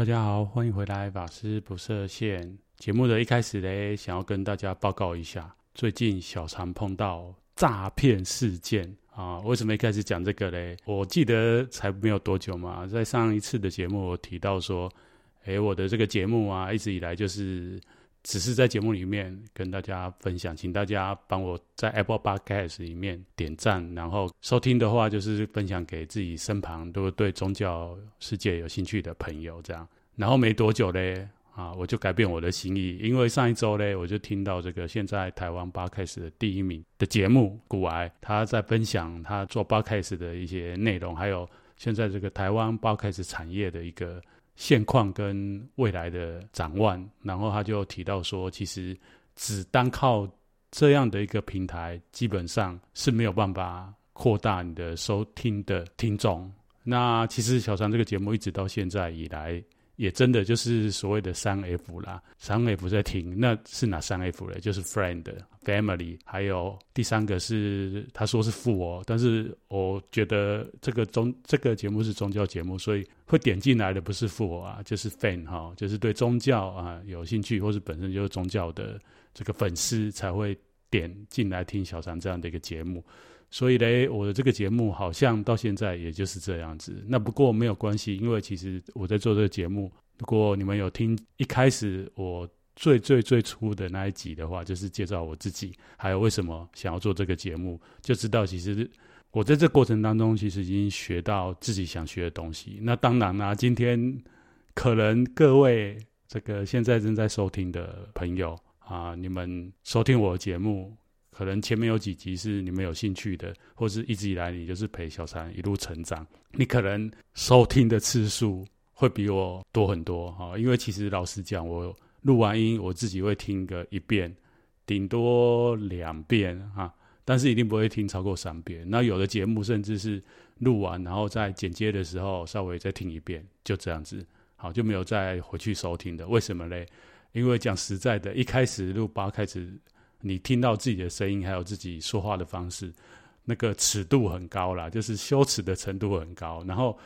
大家好，欢迎回来，法师不设限。节目的一开始嘞，想要跟大家报告一下，最近小常碰到诈骗事件啊。为什么一开始讲这个嘞？我记得才没有多久嘛，在上一次的节目我提到说，诶，我的这个节目啊，一直以来就是。只是在节目里面跟大家分享，请大家帮我在 Apple Podcast 里面点赞，然后收听的话就是分享给自己身旁都对宗教世界有兴趣的朋友，这样。然后没多久嘞，啊，我就改变我的心意，因为上一周嘞，我就听到这个现在台湾 Podcast 的第一名的节目古癌，他在分享他做 Podcast 的一些内容，还有现在这个台湾 Podcast 产业的一个。现况跟未来的展望，然后他就提到说，其实只单靠这样的一个平台，基本上是没有办法扩大你的收听的听众。那其实小常这个节目一直到现在以来。也真的就是所谓的三 F 啦，三 F 在听，那是哪三 F 嘞？就是 friend、family，还有第三个是他说是富哦，但是我觉得这个宗这个节目是宗教节目，所以会点进来的不是父啊，就是 fan 哈，就是对宗教啊有兴趣，或是本身就是宗教的这个粉丝才会点进来听小常这样的一个节目。所以嘞，我的这个节目好像到现在也就是这样子。那不过没有关系，因为其实我在做这个节目，如果你们有听一开始我最最最初的那一集的话，就是介绍我自己，还有为什么想要做这个节目，就知道其实我在这过程当中其实已经学到自己想学的东西。那当然啦，今天可能各位这个现在正在收听的朋友啊，你们收听我的节目。可能前面有几集是你们有兴趣的，或是一直以来你就是陪小三一路成长，你可能收听的次数会比我多很多哈。因为其实老实讲，我录完音我自己会听个一遍，顶多两遍哈，但是一定不会听超过三遍。那有的节目甚至是录完然后在剪接的时候稍微再听一遍，就这样子，好，就没有再回去收听的。为什么嘞？因为讲实在的，一开始录八开始。你听到自己的声音，还有自己说话的方式，那个尺度很高啦，就是羞耻的程度很高。然后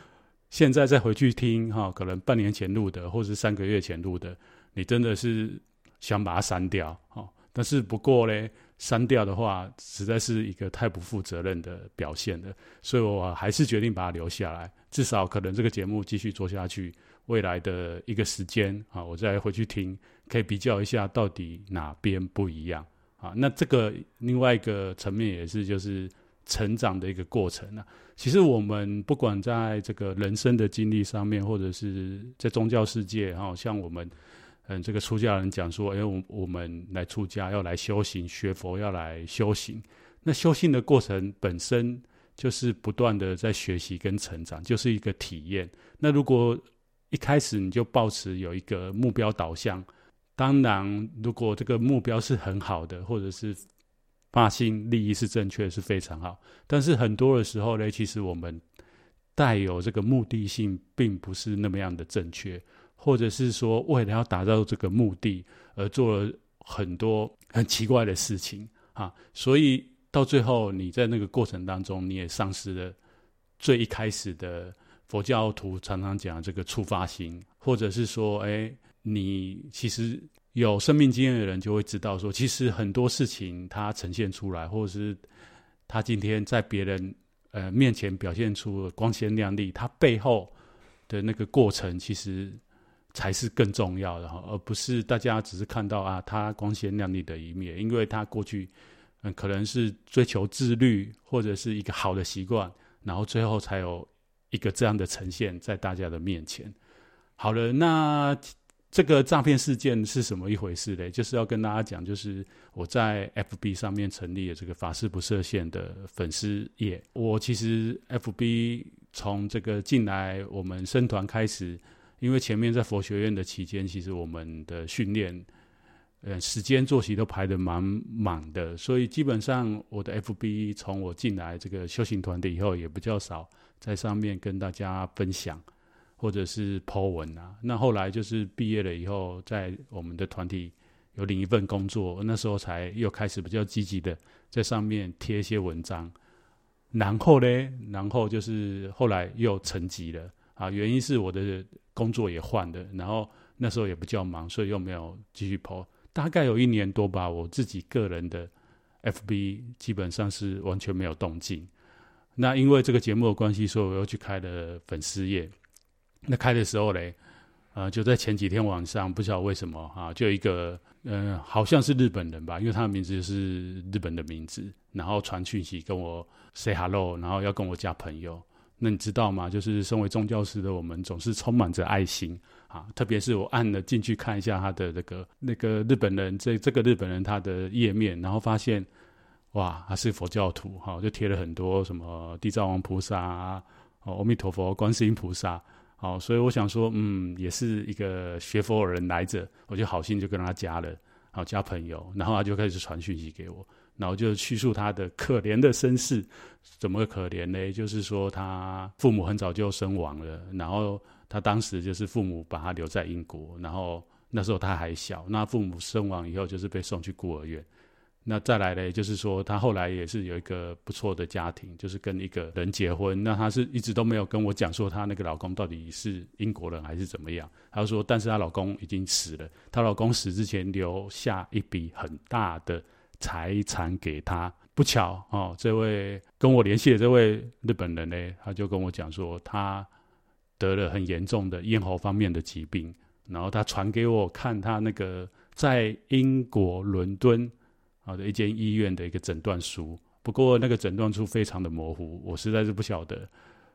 现在再回去听哈，可能半年前录的，或是三个月前录的，你真的是想把它删掉哈。但是不过呢，删掉的话，实在是一个太不负责任的表现了，所以我还是决定把它留下来，至少可能这个节目继续做下去。未来的一个时间啊，我再回去听，可以比较一下到底哪边不一样。啊，那这个另外一个层面也是，就是成长的一个过程啊。其实我们不管在这个人生的经历上面，或者是在宗教世界，哈，像我们嗯，这个出家人讲说，哎，我我们来出家要来修行，学佛要来修行。那修行的过程本身就是不断的在学习跟成长，就是一个体验。那如果一开始你就抱持有一个目标导向。当然，如果这个目标是很好的，或者是发心利益是正确，是非常好。但是很多的时候呢，其实我们带有这个目的性，并不是那么样的正确，或者是说为了要达到这个目的而做了很多很奇怪的事情啊。所以到最后，你在那个过程当中，你也丧失了最一开始的佛教徒常常讲这个出发心，或者是说，哎。你其实有生命经验的人就会知道，说其实很多事情它呈现出来，或者是他今天在别人呃面前表现出光鲜亮丽，他背后的那个过程其实才是更重要的哈，而不是大家只是看到啊他光鲜亮丽的一面，因为他过去嗯可能是追求自律或者是一个好的习惯，然后最后才有一个这样的呈现在大家的面前。好了，那。这个诈骗事件是什么一回事嘞？就是要跟大家讲，就是我在 FB 上面成立了这个法师不设限的粉丝页。我其实 FB 从这个进来我们僧团开始，因为前面在佛学院的期间，其实我们的训练，呃，时间作息都排得蛮满的，所以基本上我的 FB 从我进来这个修行团体以后，也比较少在上面跟大家分享。或者是 po 文啊，那后来就是毕业了以后，在我们的团体有领一份工作，那时候才又开始比较积极的在上面贴一些文章。然后呢，然后就是后来又成绩了啊，原因是我的工作也换了，然后那时候也比较忙，所以又没有继续 po。大概有一年多吧，我自己个人的 FB 基本上是完全没有动静。那因为这个节目的关系，所以我又去开了粉丝页。那开的时候嘞，呃，就在前几天晚上，不知道为什么、啊，就一个嗯、呃，好像是日本人吧，因为他的名字是日本的名字，然后传讯息跟我 say hello，然后要跟我加朋友。那你知道吗？就是身为宗教师的我们，总是充满着爱心啊。特别是我按了进去看一下他的那个那个日本人，这这个日本人他的页面，然后发现哇，他是佛教徒哈、就贴了很多什么地藏王菩萨啊、阿弥陀佛、观世音菩萨。好，所以我想说，嗯，也是一个学佛的人来着，我就好心就跟他加了，好加朋友，然后他就开始传讯息给我。然后就叙述他的可怜的身世，怎么可怜呢？就是说他父母很早就身亡了，然后他当时就是父母把他留在英国，然后那时候他还小，那父母身亡以后就是被送去孤儿院。那再来呢，就是说他后来也是有一个不错的家庭，就是跟一个人结婚。那他是一直都没有跟我讲说他那个老公到底是英国人还是怎么样。他就说，但是她老公已经死了，她老公死之前留下一笔很大的。财产给她，不巧哦，这位跟我联系的这位日本人呢，他就跟我讲说，他得了很严重的咽喉方面的疾病，然后他传给我看他那个在英国伦敦啊的一间医院的一个诊断书，不过那个诊断书非常的模糊，我实在是不晓得，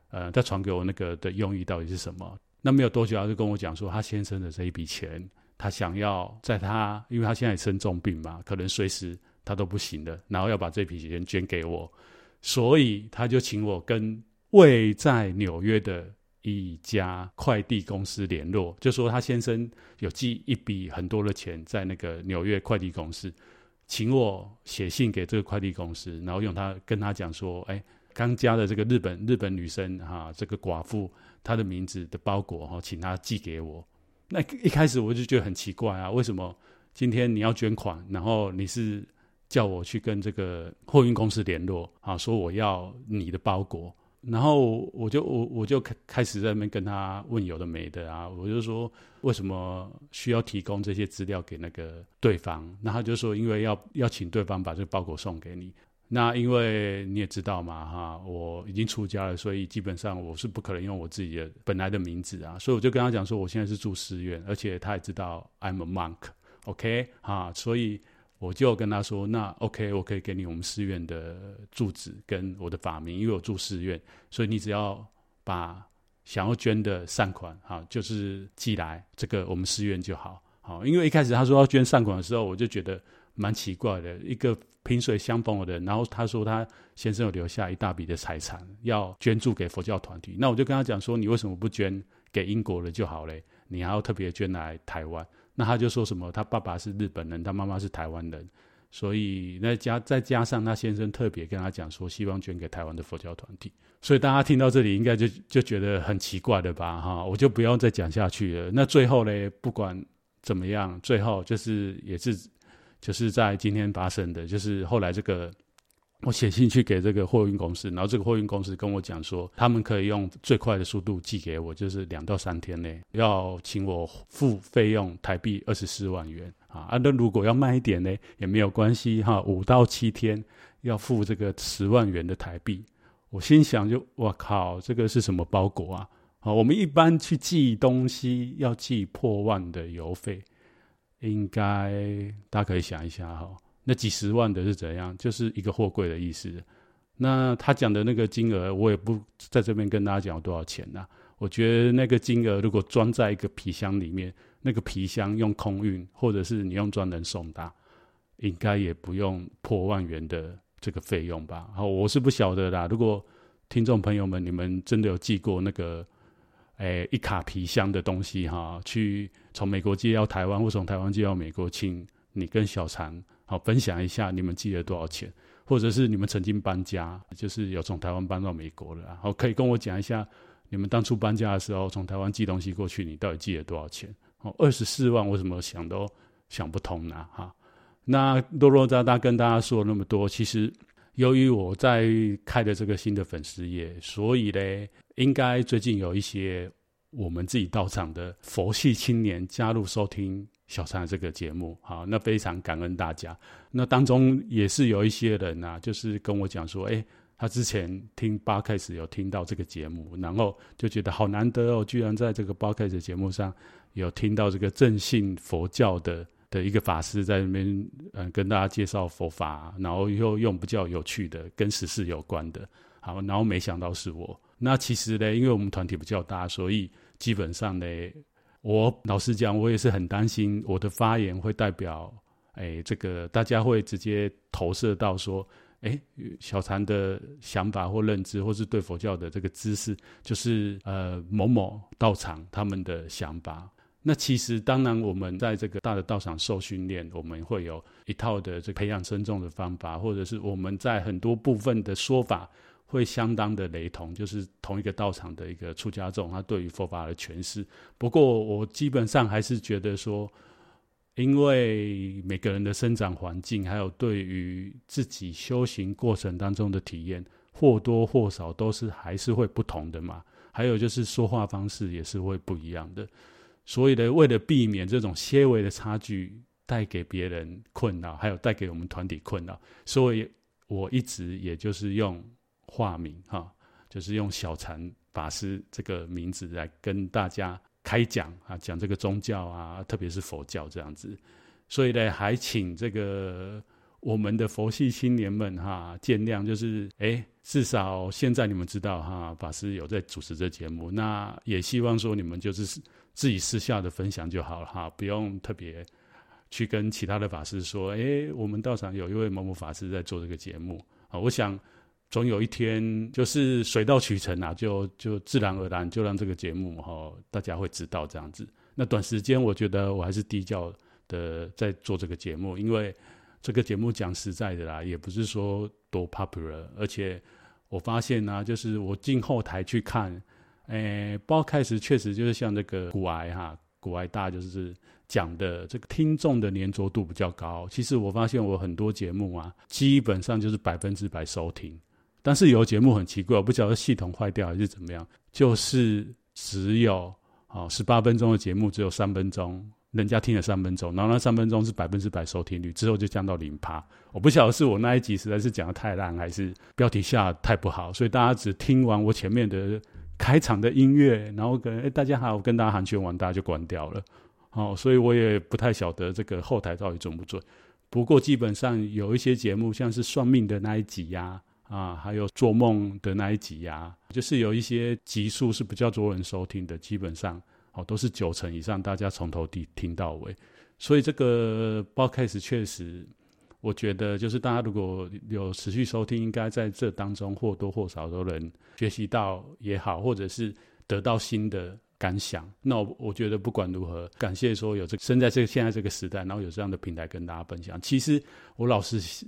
呃，他传给我那个的用意到底是什么？那没有多久，他就跟我讲说，他先生的这一笔钱，他想要在他，因为他现在生重病嘛，可能随时。他都不行的，然后要把这笔钱捐给我，所以他就请我跟位在纽约的一家快递公司联络，就说他先生有寄一笔很多的钱在那个纽约快递公司，请我写信给这个快递公司，然后用他跟他讲说，哎，刚加的这个日本日本女生哈、这个寡妇她的名字的包裹哈，请他寄给我。那一开始我就觉得很奇怪啊，为什么今天你要捐款，然后你是？叫我去跟这个货运公司联络啊，说我要你的包裹，然后我就我我就开开始在那边跟他问有的没的啊，我就说为什么需要提供这些资料给那个对方？那他就说因为要要请对方把这个包裹送给你。那因为你也知道嘛哈，我已经出家了，所以基本上我是不可能用我自己的本来的名字啊，所以我就跟他讲说我现在是住寺院，而且他也知道 I'm a monk，OK、okay? 啊，所以。我就跟他说：“那 OK，我可以给你我们寺院的住址跟我的法名，因为我住寺院，所以你只要把想要捐的善款，哈，就是寄来这个我们寺院就好。好，因为一开始他说要捐善款的时候，我就觉得蛮奇怪的，一个萍水相逢的人，然后他说他先生有留下一大笔的财产要捐助给佛教团体，那我就跟他讲说，你为什么不捐给英国的就好嘞？你还要特别捐来台湾？”那他就说什么，他爸爸是日本人，他妈妈是台湾人，所以那加再加上他先生特别跟他讲说，希望捐给台湾的佛教团体，所以大家听到这里应该就就觉得很奇怪的吧？哈，我就不用再讲下去了。那最后呢，不管怎么样，最后就是也是就是在今天发生的，就是后来这个。我写信去给这个货运公司，然后这个货运公司跟我讲说，他们可以用最快的速度寄给我，就是两到三天内，要请我付费用台币二十四万元啊。那如果要慢一点呢，也没有关系哈，五到七天要付这个十万元的台币。我心想就，我靠，这个是什么包裹啊？好，我们一般去寄东西要寄破万的邮费，应该大家可以想一下哈。那几十万的是怎样？就是一个货柜的意思。那他讲的那个金额，我也不在这边跟大家讲多少钱呐、我觉得那个金额如果装在一个皮箱里面，那个皮箱用空运，或者是你用专人送达，应该也不用破万元的这个费用吧？好，我是不晓得啦。如果听众朋友们，你们真的有寄过那个，诶，一卡皮箱的东西哈，去从美国寄到台湾，或从台湾寄到美国，请你跟小常。好，分享一下你们寄了多少钱，或者是你们曾经搬家，就是有从台湾搬到美国的，好，可以跟我讲一下你们当初搬家的时候，从台湾寄东西过去，你到底寄了多少钱？哦，二十四万，我怎么想都想不通呢？哈，那多啰扎扎跟大家说那么多，其实由于我在开的这个新的粉丝页，所以呢，应该最近有一些我们自己到场的佛系青年加入收听小禅这个节目，好，那非常感恩大家。那当中也是有一些人啊，就是跟我讲说，哎，他之前听 Podcast 有听到这个节目，然后就觉得好难得哦，居然在这个 Podcast 节目上有听到这个正信佛教的的一个法师在那边，嗯，跟大家介绍佛法，然后又用比较有趣的、跟时事有关的，好，然后没想到是我。那其实呢，因为我们团体比较大，所以基本上呢，我老实讲，我也是很担心我的发言会代表，哎，这个大家会直接投射到说，哎，小禅的想法或认知，或是对佛教的这个知识，就是呃某某道场他们的想法。那其实当然，我们在这个大的道场受训练，我们会有一套的这培养僧众的方法，或者是我们在很多部分的说法。会相当的雷同，就是同一个道场的一个出家众，他对于佛法的诠释。不过我基本上还是觉得说，因为每个人的生长环境，还有对于自己修行过程当中的体验，或多或少都是还是会不同的嘛。还有就是说话方式也是会不一样的。所以呢，为了避免这种些微的差距带给别人困扰，还有带给我们团体困扰，所以我一直也就是用。化名哈，就是用小禅法师这个名字来跟大家开讲啊，讲这个宗教啊，特别是佛教这样子。所以呢，还请这个我们的佛系青年们哈见谅，就是哎，至少现在你们知道哈，法师有在主持这节目，那也希望说你们就是自己私下的分享就好了哈，不用特别去跟其他的法师说，哎，我们道场有一位某某法师在做这个节目啊，我想。总有一天，就是水到渠成啊，就就自然而然就让这个节目哈，大家会知道这样子。那短时间，我觉得我还是低调的在做这个节目，因为这个节目讲实在的啦，也不是说多 popular，而且我发现呢、就是我进后台去看，诶、包开始确实就是像这个股癌哈，股癌大就是讲的这个听众的粘着度比较高。其实我发现我很多节目啊，基本上就是百分之百收听。但是有节目很奇怪，我不晓得系统坏掉还是怎么样，就是只有啊十八分钟的节目只有三分钟，人家听了三分钟，然后那三分钟是百分之百收听率，之后就降到零趴。我不晓得是我那一集实在是讲得太烂，还是标题下太不好，所以大家只听完我前面的开场的音乐，然后跟哎大家好，我跟大家寒暄完，大家就关掉了。哦，所以我也不太晓得这个后台到底准不准。不过基本上有一些节目，像是算命的那一集呀、啊，还有做梦的那一集呀、就是有一些集数是比较多人收听的，基本上哦都是九成以上，大家从头听听到尾。所以这个 Podcast 确实，我觉得就是大家如果有持续收听，应该在这当中或多或少都能学习到也好，或者是得到新的感想。那我，我觉得不管如何，感谢说有这个生在这个现在这个时代，然后有这样的平台跟大家分享。其实我老是。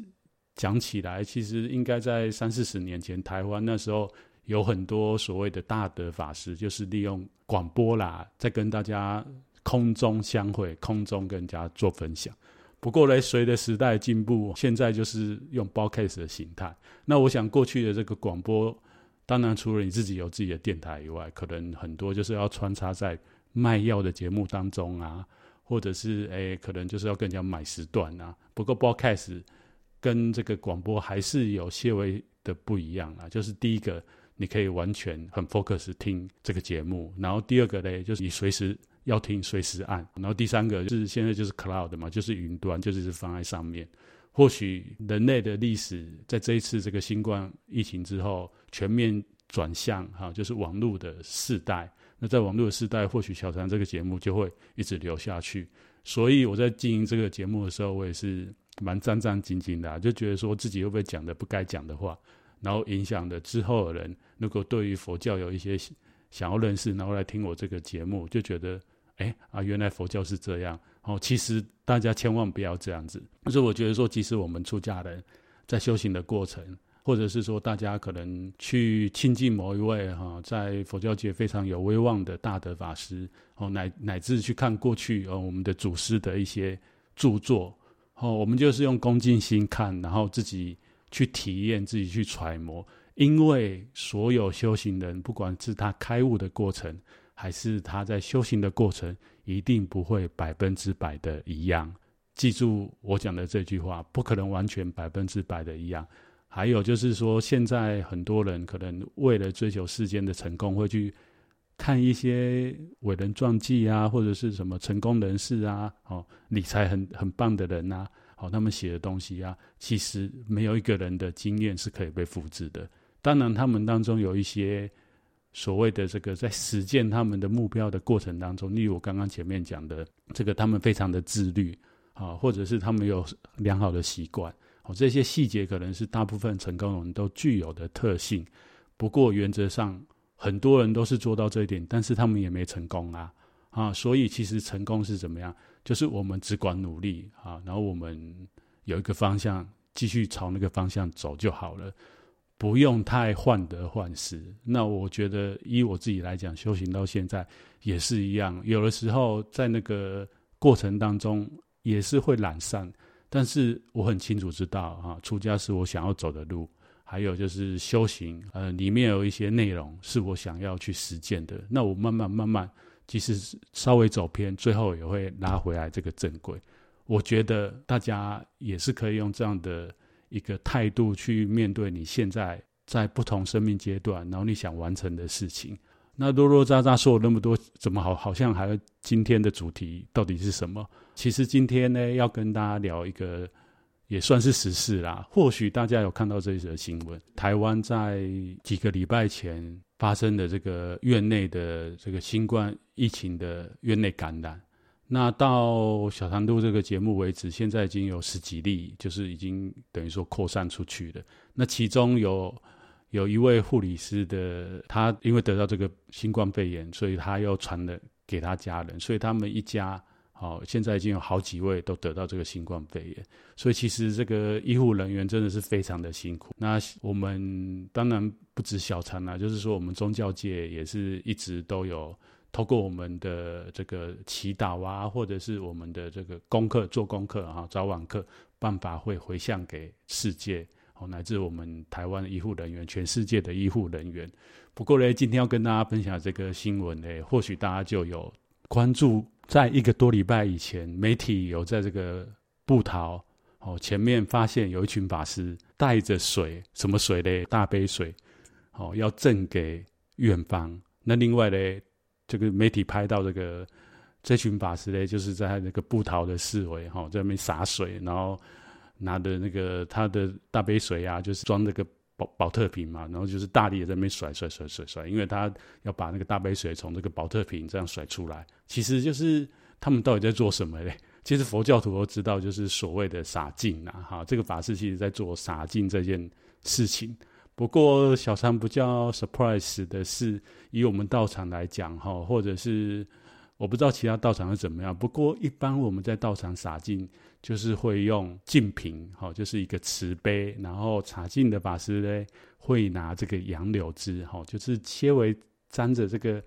讲起来，其实应该在三四十年前，台湾那时候有很多所谓的大德法师，就是利用广播啦，在跟大家空中相会，空中跟人家做分享。不过呢，随着时代进步，现在就是用 Podcast 的形态。那我想，过去的这个广播，当然除了你自己有自己的电台以外，可能很多就是要穿插在卖药的节目当中啊，或者是诶，可能就是要跟人家买时段啊。不过 Podcast 跟这个广播还是有些微的不一样啊，就是第一个，你可以完全很 focus 听这个节目，然后第二个呢，就是你随时要听随时按，然后第三个就是现在就是 cloud 嘛，就是云端，就是放在上面。或许人类的历史在这一次这个新冠疫情之后全面转向哈，就是网络的世代。那在网络的世代，或许小禅这个节目就会一直留下去。所以我在经营这个节目的时候，我也是。蛮战战兢兢的啊，就觉得说自己会不会讲的不该讲的话，然后影响的之后的人，如果对于佛教有一些想要认识，然后来听我这个节目，就觉得，哎啊，原来佛教是这样。哦，其实大家千万不要这样子。所以我觉得说，即使我们出家人，在修行的过程，或者是说大家可能去亲近某一位哈，在佛教界非常有威望的大德法师，哦，乃乃至去看过去哦我们的祖师的一些著作。哦，我们就是用恭敬心看，然后自己去体验，自己去揣摩。因为所有修行人，不管是他开悟的过程，还是他在修行的过程一定不会百分之百的一样。记住我讲的这句话，不可能完全百分之百的一样。还有就是说，现在很多人可能为了追求世间的成功，会去看一些伟人传记啊，或者是什么成功人士啊，哦，理财很很棒的人呐，哦，他们写的东西啊，其实没有一个人的经验是可以被复制的。当然，他们当中有一些所谓的这个在实践他们的目标的过程当中，例如我刚刚前面讲的这个，他们非常的自律。啊，或者是他们有良好的习惯，哦，这些细节可能是大部分成功人都具有的特性。不过原则上，很多人都是做到这一点，但是他们也没成功啊，啊，所以其实成功是怎么样？就是我们只管努力啊，然后我们有一个方向，继续朝那个方向走就好了，不用太患得患失。那我觉得，依我自己来讲，修行到现在也是一样，有的时候在那个过程当中。也是会懒散，但是我很清楚知道啊，出家是我想要走的路，还有就是修行，呃，里面有一些内容是我想要去实践的。那我慢慢慢慢，即使稍微走偏，最后也会拉回来这个正轨。我觉得大家也是可以用这样的一个态度去面对你现在在不同生命阶段，然后你想完成的事情。那啰啰喳喳说了那么多，怎么好好像还今天的主题到底是什么？其实今天呢，要跟大家聊一个也算是时事啦。或许大家有看到这一则新闻，台湾在几个礼拜前发生的这个院内的这个新冠疫情的院内感染。那到小常度这个节目为止，现在已经有十几例，就是已经等于说扩散出去了。那其中有。有一位护理师的，他因为得到这个新冠肺炎，所以他又传了给他家人，所以他们一家，好、哦，现在已经有好几位都得到这个新冠肺炎，所以其实这个医护人员真的是非常的辛苦。那我们当然不止小禅啦，就是说我们宗教界也是一直都有透过我们的这个祈祷啊，或者是我们的这个功课做功课啊，早晚课办法会回向给世界。乃至我们台湾的医护人员，全世界的医护人员。不过呢，今天要跟大家分享这个新闻呢，或许大家就有关注，在一个多礼拜以前，媒体有在这个布桃哦前面发现有一群法师带着水，什么水嘞？大杯水，哦要赠给院方。那另外嘞，这个媒体拍到这个这群法师嘞，就是在那个布桃的四围哈，在那边洒水，然后。拿的那个他的大杯水啊，就是装那个保特瓶嘛，然后就是大力的在那边甩甩甩甩甩，因为他要把那个大杯水从这个保特瓶这样甩出来，其实就是他们到底在做什么嘞？其实佛教徒都知道，就是所谓的洒净呐，哈，这个法师其实在做洒净这件事情。不过小三比较 surprise 的是，以我们道场来讲，哈，或者是。我不知道其他道场是怎么样，不过一般我们在道场洒净，就是会用净瓶，哈，就是一个瓷杯，然后洒净的法师呢，会拿这个杨柳枝，哈，就是切为沾着这个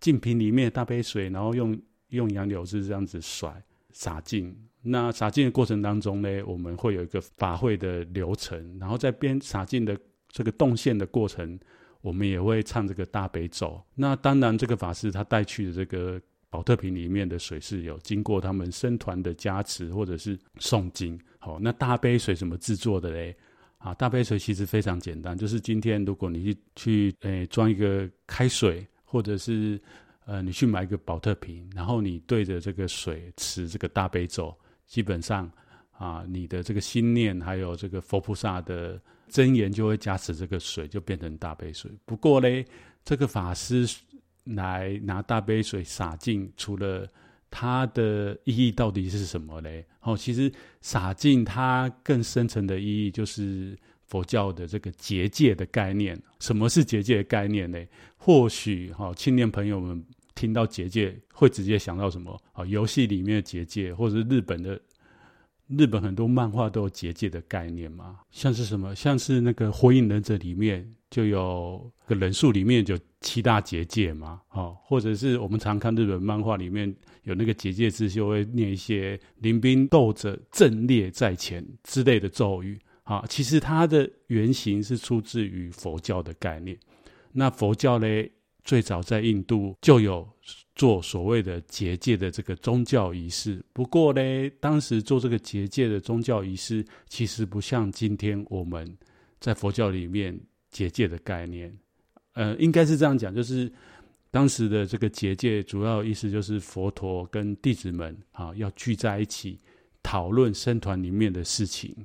净瓶里面的大杯水，然后用用杨柳枝这样子甩洒净。那洒净的过程当中呢，我们会有一个法会的流程，然后在边洒净的这个动线的过程，我们也会唱这个大悲咒。那当然，这个法师他带去的这个。宝特瓶里面的水是有经过他们僧团的加持或者是诵经。好，那大杯水怎么制作的嘞？啊，大杯水其实非常简单，就是今天如果你去去诶装一个开水，或者是呃你去买一个宝特瓶，然后你对着这个水持这个大悲咒，基本上啊你的这个心念还有这个佛菩萨的真言就会加持这个水，就变成大杯水。不过嘞，这个法师。来拿大杯水洒进，除了它的意义到底是什么嘞？哦，其实洒进它更深层的意义就是佛教的这个结界的概念。什么是结界的概念呢？或许哈，青年朋友们听到结界会直接想到什么？啊，游戏里面的结界，或者是日本的。日本很多漫画都有结界的概念嘛，像是什么，像是那个《火影忍者》里面就有个人数里面就七大结界嘛，哦，或者是我们常看日本漫画里面有那个结界师就会念一些“临兵斗者，阵列在前”之类的咒语，啊，其实它的原型是出自于佛教的概念。那佛教呢，最早在印度就有做所谓的结界的这个宗教仪式。不过呢，当时做这个结界的宗教仪式，其实不像今天我们在佛教里面结界的概念。呃，应该是这样讲，就是当时的这个结界主要意思就是佛陀跟弟子们啊要聚在一起讨论僧团里面的事情。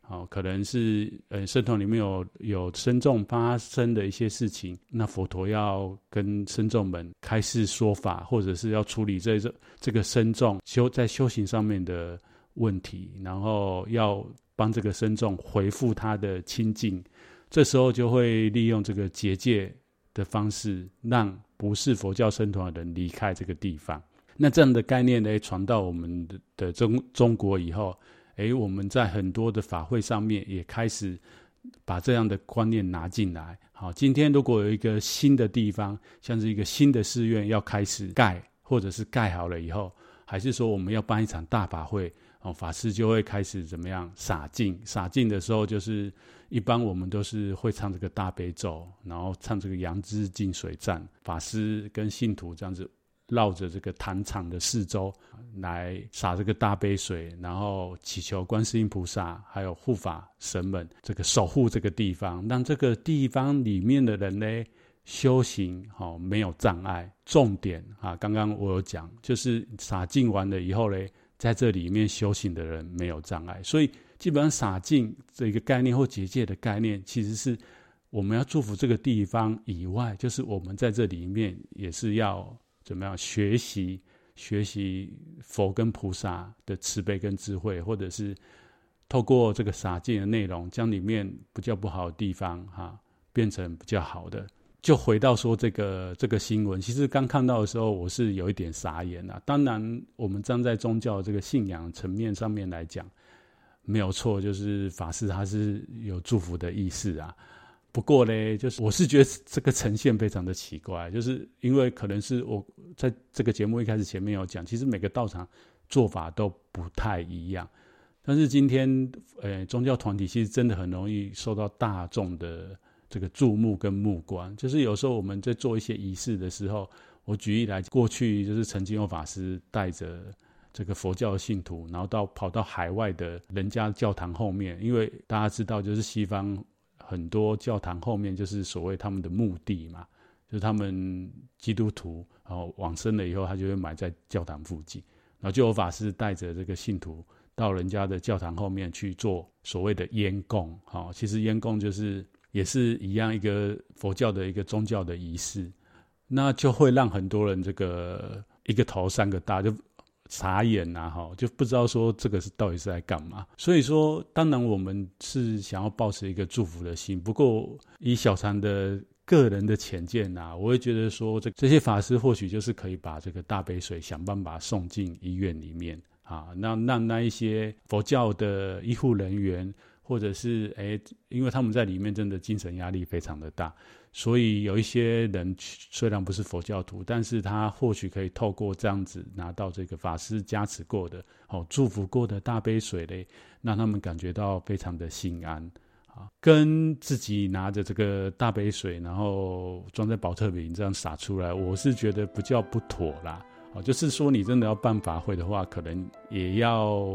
好，可能是呃，僧团里面有有僧众发生的一些事情，那佛陀要跟僧众们开示说法，或者是要处理这这这个僧众修在修行上面的问题，然后要帮这个僧众回复他的清净，这时候就会利用这个结界的方式，让不是佛教僧团的人离开这个地方。那这样的概念呢，传到我们的的中中国以后。诶，我们在很多的法会上面也开始把这样的观念拿进来。好，今天如果有一个新的地方，像是一个新的寺院要开始盖，或者是盖好了以后，还是说我们要办一场大法会，哦，法师就会开始怎么样洒净？洒净的时候，就是一般我们都是会唱这个大悲咒，然后唱这个杨枝净水赞，法师跟信徒这样子。绕着这个坛场的四周来洒这个大悲水，然后祈求观世音菩萨还有护法神们这个守护这个地方，让这个地方里面的人呢修行好没有障碍。重点啊，刚刚我有讲，就是洒净完了以后呢，在这里面修行的人没有障碍。所以基本上洒净这个概念或结界的概念，其实是我们要祝福这个地方以外，就是我们在这里面也是要。怎么样学习学习佛跟菩萨的慈悲跟智慧，或者是透过这个洒净的内容，将里面比较不好的地方哈、变成比较好的。就回到说这个这个新闻，其实刚看到的时候，我是有一点傻眼啊。当然，我们站在宗教这个信仰层面上面来讲，没有错，就是法师他是有祝福的意思啊。不过呢，就是我是觉得这个呈现非常的奇怪，就是因为可能是我在这个节目一开始前面有讲，其实每个道场做法都不太一样。但是今天，呃，宗教团体其实真的很容易受到大众的这个注目跟目光。就是有时候我们在做一些仪式的时候，我举例来，过去就是曾经有法师带着这个佛教信徒，然后到跑到海外的人家教堂后面，因为大家知道，就是西方。很多教堂后面就是所谓他们的墓地嘛，就是他们基督徒然后往生了以后，他就会埋在教堂附近，然后就有法师带着这个信徒到人家的教堂后面去做所谓的烟供，好，其实烟供就是也是一样一个佛教的一个宗教的仪式，那就会让很多人这个一个头三个大就。傻眼呐，哈，就不知道说这个是到底是在干嘛。所以说，当然我们是想要抱持一个祝福的心。不过，以小禅的个人的浅见呐，我会觉得说，这这些法师或许就是可以把这个大杯水想办法送进医院里面啊，那让那一些佛教的医护人员，或者是诶，因为他们在里面真的精神压力非常的大。所以有一些人虽然不是佛教徒，但是他或许可以透过这样子拿到这个法师加持过的、哦祝福过的大杯水嘞，让他们感觉到非常的心安啊，跟自己拿着这个大杯水，然后装在宝特瓶这样洒出来，我是觉得不叫不妥啦。就是说你真的要办法会的话，可能也要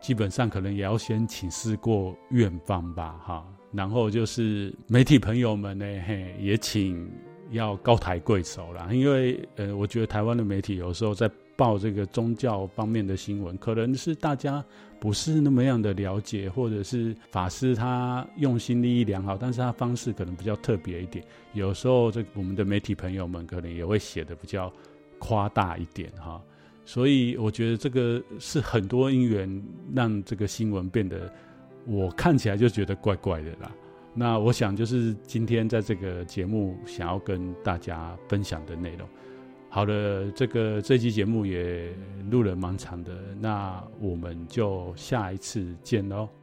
基本上可能也要先请示过院方吧，哈。然后就是媒体朋友们呢，嘿，也请要高抬贵手啦，因为呃，我觉得台湾的媒体有时候在报这个宗教方面的新闻，可能是大家不是那么样的了解，或者是法师他用心利益良好，但是他方式可能比较特别一点，有时候这我们的媒体朋友们可能也会写得比较夸大一点哈，所以我觉得这个是很多因缘让这个新闻变得。我看起来就觉得怪怪的啦。那我想就是今天在这个节目想要跟大家分享的内容。好的，这个这期节目也录了蛮长的，那我们就下一次见喽。